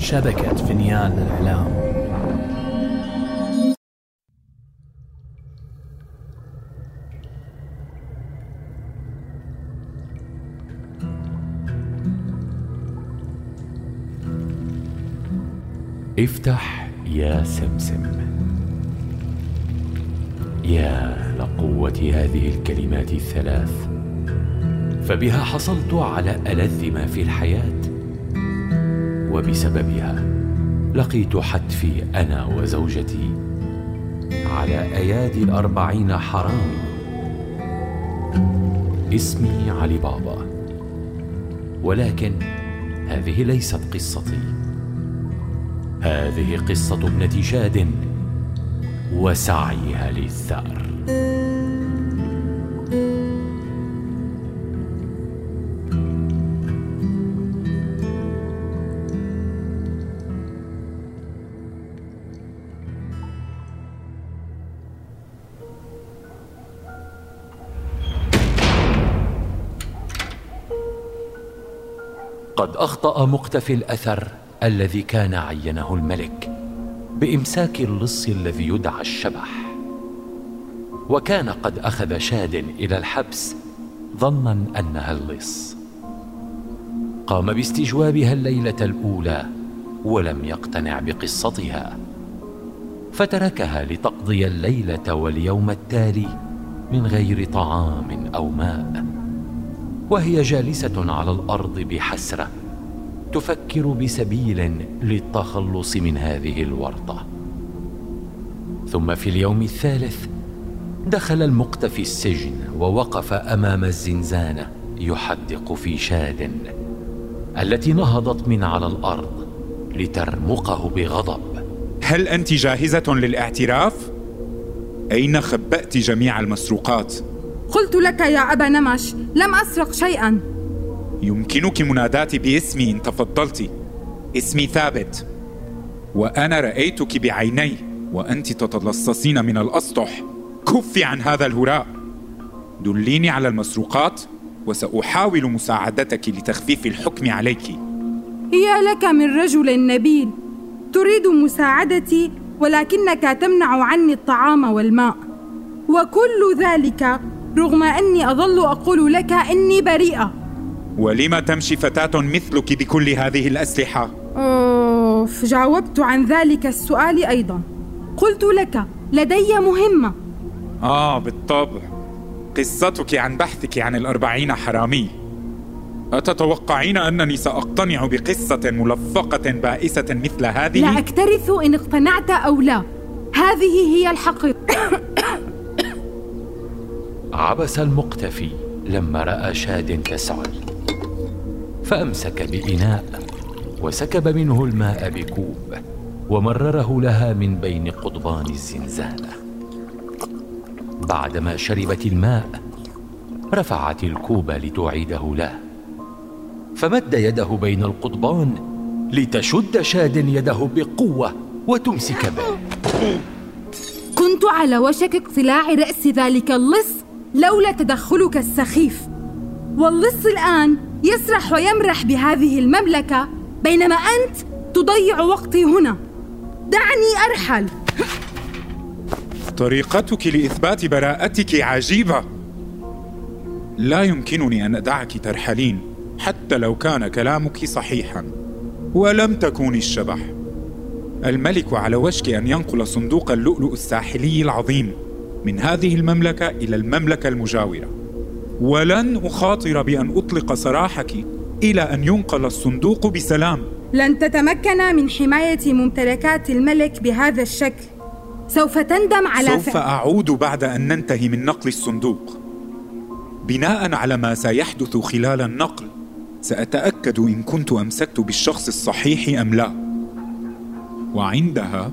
شبكة فنيان الإعلام افتح يا سمسم. يا لقوة هذه الكلمات الثلاث فبها حصلت على ألذ ما في الحياة. وبسببها لقيت حتفي أنا وزوجتي على أيادي الأربعين حرام اسمي علي بابا. ولكن هذه ليست قصتي. هذه قصة ابنة شاد وسعيها للثأر. قد أخطأ مقتفي الأثر الذي كان عينه الملك بإمساك اللص الذي يدعى الشبح. وكان قد أخذ شاد إلى الحبس ظنا أنها اللص. قام باستجوابها الليلة الأولى ولم يقتنع بقصتها. فتركها لتقضي الليلة واليوم التالي من غير طعام أو ماء. وهي جالسة على الأرض بحسرة تفكر بسبيل للتخلص من هذه الورطة. ثم في اليوم الثالث دخل المقتفي السجن ووقف أمام الزنزانه يحدق في شاد التي نهضت من على الأرض لترمقه بغضب. هل أنت جاهزة للاعتراف؟ أين خبأت جميع المسروقات؟ قلت لك يا أبا نمش لم أسرق شيئا. يمكنك مناداتي باسمي إن تفضلت. اسمي ثابت. وأنا رأيتك بعيني وأنت تتلصصين من الأسطح. كفي عن هذا الهراء. دليني على المسروقات وسأحاول مساعدتك لتخفيف الحكم عليك. يا لك من رجل نبيل. تريد مساعدتي ولكنك تمنع عني الطعام والماء. وكل ذلك رغم أني أظل أقول لك إني بريئة. ولم تمشي فتاة مثلك بكل هذه الأسلحة؟ أوف جاوبت عن ذلك السؤال أيضا. قلت لك لدي مهمة. آه بالطبع. قصتك عن بحثك عن الأربعين حرامي. أتتوقعين أنني سأقتنع بقصة ملفقة بائسة مثل هذه؟ لا أكترث إن اقتنعت أو لا. هذه هي الحقيقة. عبس المقتفي لما رأى شاد تسعل فأمسك بإناء وسكب منه الماء بكوب ومرره لها من بين قضبان الزنزانة. بعدما شربت الماء رفعت الكوب لتعيده له. فمد يده بين القضبان لتشد شاد يده بقوة وتمسك به. كنت على وشك اقتلاع رأس ذلك اللص. لولا تدخلك السخيف. واللص الآن يسرح ويمرح بهذه المملكة بينما أنت تضيع وقتي هنا. دعني أرحل. طريقتك لإثبات براءتك عجيبة. لا يمكنني أن أدعك ترحلين حتى لو كان كلامك صحيحا ولم تكوني الشبح. الملك على وشك أن ينقل صندوق اللؤلؤ الساحلي العظيم. من هذه المملكة إلى المملكة المجاورة. ولن أخاطر بأن أطلق سراحك إلى أن ينقل الصندوق بسلام. لن تتمكن من حماية ممتلكات الملك بهذا الشكل. سوف تندم على سوف أعود بعد أن ننتهي من نقل الصندوق. بناء على ما سيحدث خلال النقل سأتأكد إن كنت أمسكت بالشخص الصحيح أم لا. وعندها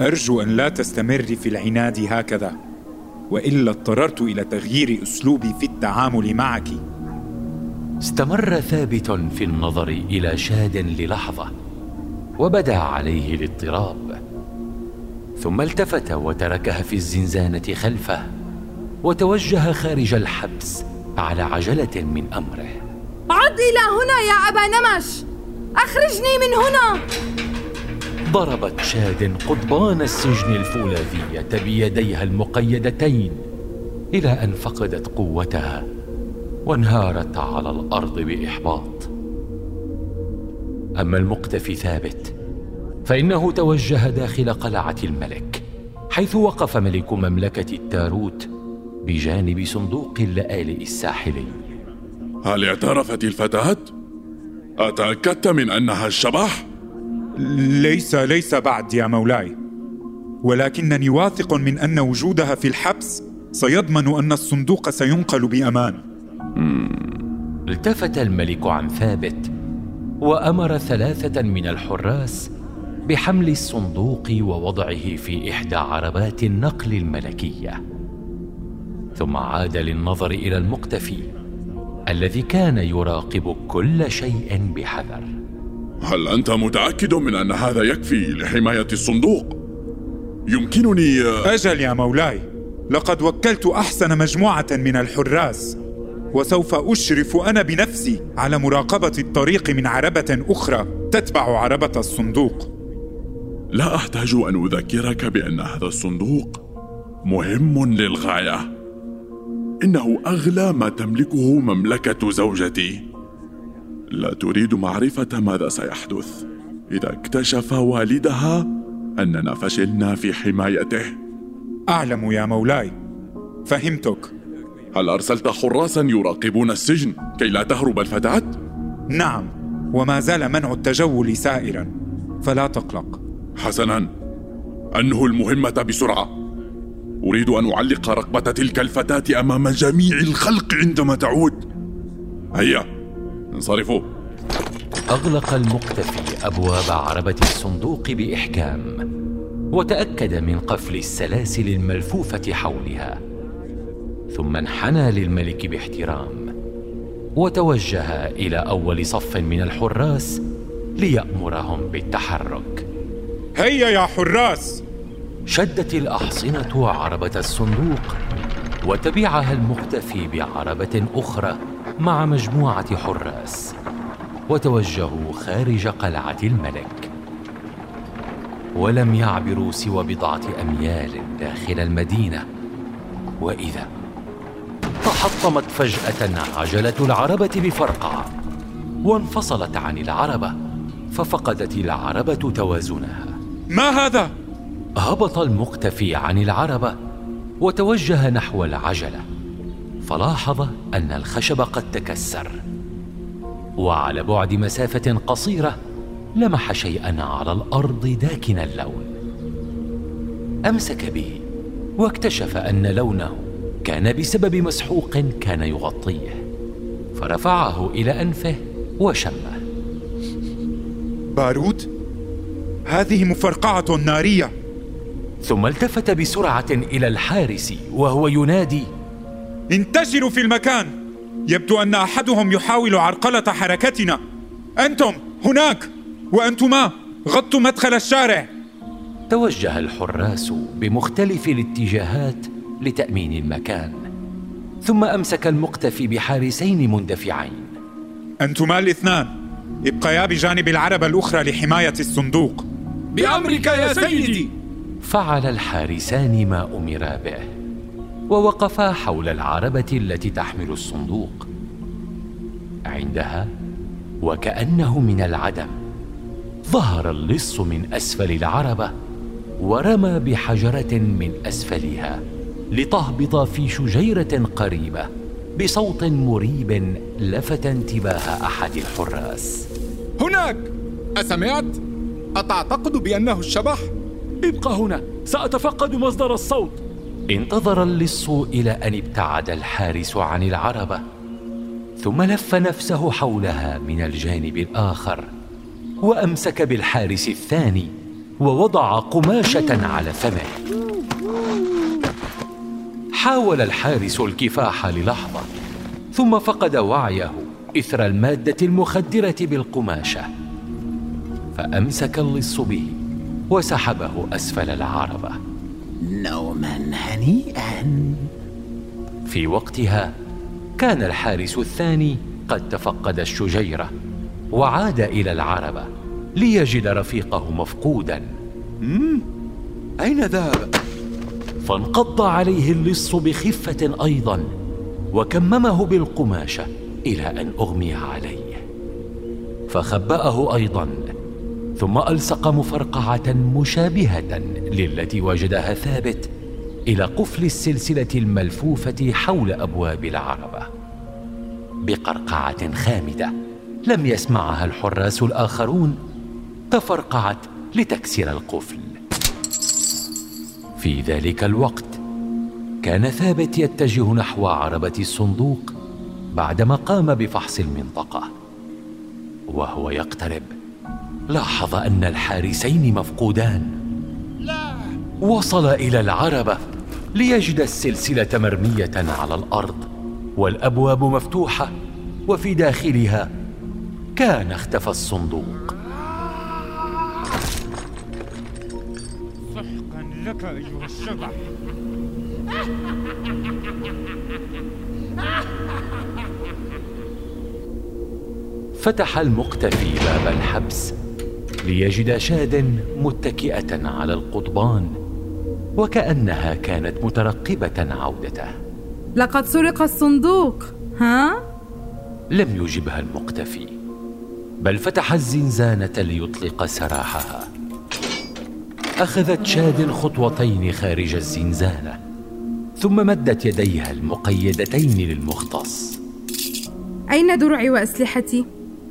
أرجو أن لا تستمري في العناد هكذا وإلا اضطررت إلى تغيير أسلوبي في التعامل معك. استمر ثابت في النظر إلى شاد للحظة وبدا عليه الاضطراب. ثم التفت وتركها في الزنزانة خلفه وتوجه خارج الحبس على عجلة من أمره. عد إلى هنا يا أبا نمش! أخرجني من هنا! ضربت شاد قضبان السجن الفولاذية بيديها المقيدتين إلى أن فقدت قوتها وانهارت على الأرض بإحباط أما المقتفي ثابت فإنه توجه داخل قلعة الملك حيث وقف ملك مملكة التاروت بجانب صندوق اللآلئ الساحلي هل اعترفت الفتاة؟ أتأكدت من أنها الشبح؟ ليس ليس بعد يا مولاي. ولكنني واثق من أن وجودها في الحبس سيضمن أن الصندوق سينقل بأمان. التفت الملك عن ثابت وأمر ثلاثة من الحراس بحمل الصندوق ووضعه في إحدى عربات النقل الملكية. ثم عاد للنظر إلى المقتفي الذي كان يراقب كل شيء بحذر. هل أنت متأكد من أن هذا يكفي لحماية الصندوق؟ يمكنني أجل يا مولاي لقد وكلت أحسن مجموعة من الحراس وسوف أشرف أنا بنفسي على مراقبة الطريق من عربة أخرى تتبع عربة الصندوق. لا أحتاج أن أذكرك بأن هذا الصندوق مهم للغاية. إنه أغلى ما تملكه مملكة زوجتي. لا تريد معرفة ماذا سيحدث. إذا اكتشف والدها أننا فشلنا في حمايته. أعلم يا مولاي. فهمتك. هل أرسلت حراسا يراقبون السجن كي لا تهرب الفتاة؟ نعم وما زال منع التجول سائرا. فلا تقلق. حسنا. أنه المهمة بسرعة. أريد أن أعلق رقبة تلك الفتاة أمام جميع الخلق عندما تعود. هيا. انصرفوا. أغلق المقتفي أبواب عربة الصندوق بإحكام وتأكد من قفل السلاسل الملفوفة حولها. ثم انحنى للملك باحترام وتوجه إلى أول صف من الحراس ليأمرهم بالتحرك. هيا يا حراس! شدت الأحصنة عربة الصندوق وتبعها المختفي بعربة أخرى. مع مجموعة حراس. وتوجهوا خارج قلعة الملك. ولم يعبروا سوى بضعة أميال داخل المدينة. وإذا تحطمت فجأة عجلة العربة بفرقعة وانفصلت عن العربة ففقدت العربة توازنها. ما هذا؟ هبط المقتفي عن العربة وتوجه نحو العجلة. فلاحظ أن الخشب قد تكسر. وعلى بعد مسافة قصيرة لمح شيئا على الأرض داكن اللون. أمسك به واكتشف أن لونه كان بسبب مسحوق كان يغطيه فرفعه إلى أنفه وشمه. بارود؟ هذه مفرقعة نارية. ثم التفت بسرعة إلى الحارس وهو ينادي انتشروا في المكان. يبدو أن أحدهم يحاول عرقلة حركتنا. أنتم هناك وأنتما غطوا مدخل الشارع. توجه الحراس بمختلف الاتجاهات لتأمين المكان ثم أمسك المقتفي بحارسين مندفعين. أنتما الاثنان ابقيا بجانب العربة الأخرى لحماية الصندوق. بأمرك يا سيدي! فعل الحارسان ما أمرا به. ووقفا حول العربة التي تحمل الصندوق عندها وكأنه من العدم ظهر اللص من أسفل العربة ورمى بحجرة من أسفلها لتهبط في شجيرة قريبة بصوت مريب لفت انتباه أحد الحراس هناك أسمعت؟ أتعتقد بأنه الشبح؟ ابقى هنا سأتفقد مصدر الصوت انتظر اللص إلى أن ابتعد الحارس عن العربة ثم لف نفسه حولها من الجانب الآخر وأمسك بالحارس الثاني ووضع قماشة على فمه. حاول الحارس الكفاح للحظة ثم فقد وعيه إثر المادة المخدرة بالقماشة فأمسك اللص به وسحبه أسفل العربة. نوما هنيئا. في وقتها كان الحارس الثاني قد تفقد الشجيرة وعاد إلى العربه ليجد رفيقه مفقودا. أين ذهب؟ فانقض عليه اللص بخفة أيضا وكممه بالقماشة إلى أن أغمي عليه. فخبأه أيضا ثم ألصق مفرقعة مشابهة للتي وجدها ثابت إلى قفل السلسلة الملفوفة حول أبواب العربة بقرقعة خامدة. لم يسمعها الحراس الآخرون. تفرقعت لتكسر القفل. في ذلك الوقت كان ثابت يتجه نحو عربة الصندوق بعدما قام بفحص المنطقة وهو يقترب. لاحظ أن الحارسين مفقودان. وصل إلى العربة ليجد السلسلة مرمية على الأرض والأبواب مفتوحة وفي داخلها كان اختفى الصندوق. سحقا لك أيها الشبح فتح المقتفي باب الحبس. ليجد شاد متكئة على القضبان وكأنها كانت مترقبة عودته لقد سرق الصندوق ها؟ لم يجبها المقتفي بل فتح الزنزانة ليطلق سراحها أخذت شاد خطوتين خارج الزنزانة ثم مدت يديها المقيدتين للمختص أين درعي وأسلحتي؟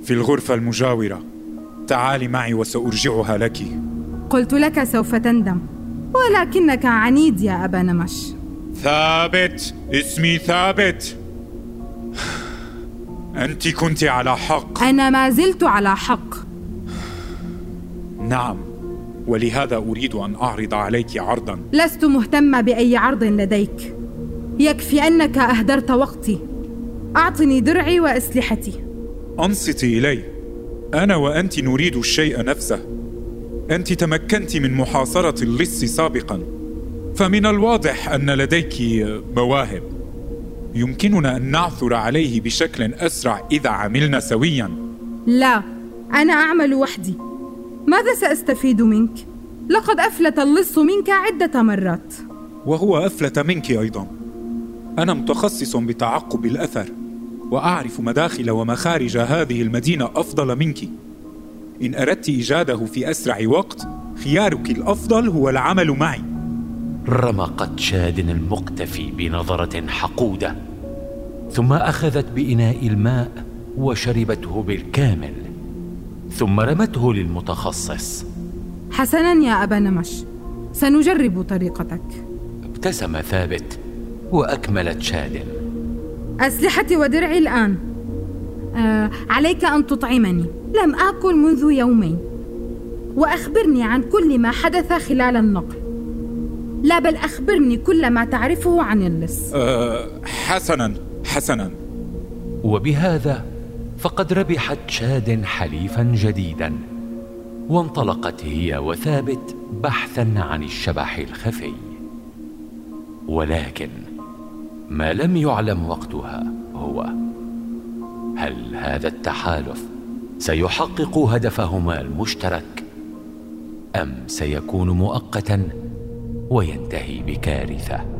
في الغرفة المجاورة تعالي معي وسأرجعها لك. قلت لك سوف تندم. ولكنك عنيد يا أبا نمش. ثابت اسمي ثابت. أنت كنت على حق. أنا ما زلت على حق. نعم ولهذا أريد أن أعرض عليك عرضا. لست مهتمة بأي عرض لديك. يكفي أنك أهدرت وقتي. أعطني درعي وأسلحتي. أنصتي إلي. أنا وأنت نريد الشيء نفسه. أنت تمكنت من محاصرة اللص سابقا. فمن الواضح أن لديك مواهب. يمكننا أن نعثر عليه بشكل أسرع إذا عملنا سويا. لا أنا أعمل وحدي. ماذا سأستفيد منك؟ لقد أفلت اللص منك عدة مرات. وهو أفلت منك أيضا. أنا متخصص بتعقب الأثر. وأعرف مداخل ومخارج هذه المدينة أفضل منك. إن أردت إيجاده في أسرع وقت خيارك الأفضل هو العمل معي. رمقت شاد المقتفي بنظرة حقودة ثم أخذت بإناء الماء وشربته بالكامل ثم رمته للمتخصص. حسنا يا أبا نمش سنجرب طريقتك. ابتسم ثابت وأكملت شاد. أسلحتي ودرعي الآن. آه عليك أن تطعمني. لم آكل منذ يومين. وأخبرني عن كل ما حدث خلال النقل. لا بل أخبرني كل ما تعرفه عن اللص. أه حسنا حسنا. وبهذا فقد ربحت شاد حليفا جديدا وانطلقت هي وثابت بحثا عن الشبح الخفي. ولكن ما لم يعلم وقتها هو. هل هذا التحالف سيحقق هدفهما المشترك أم سيكون مؤقتا وينتهي بكارثة؟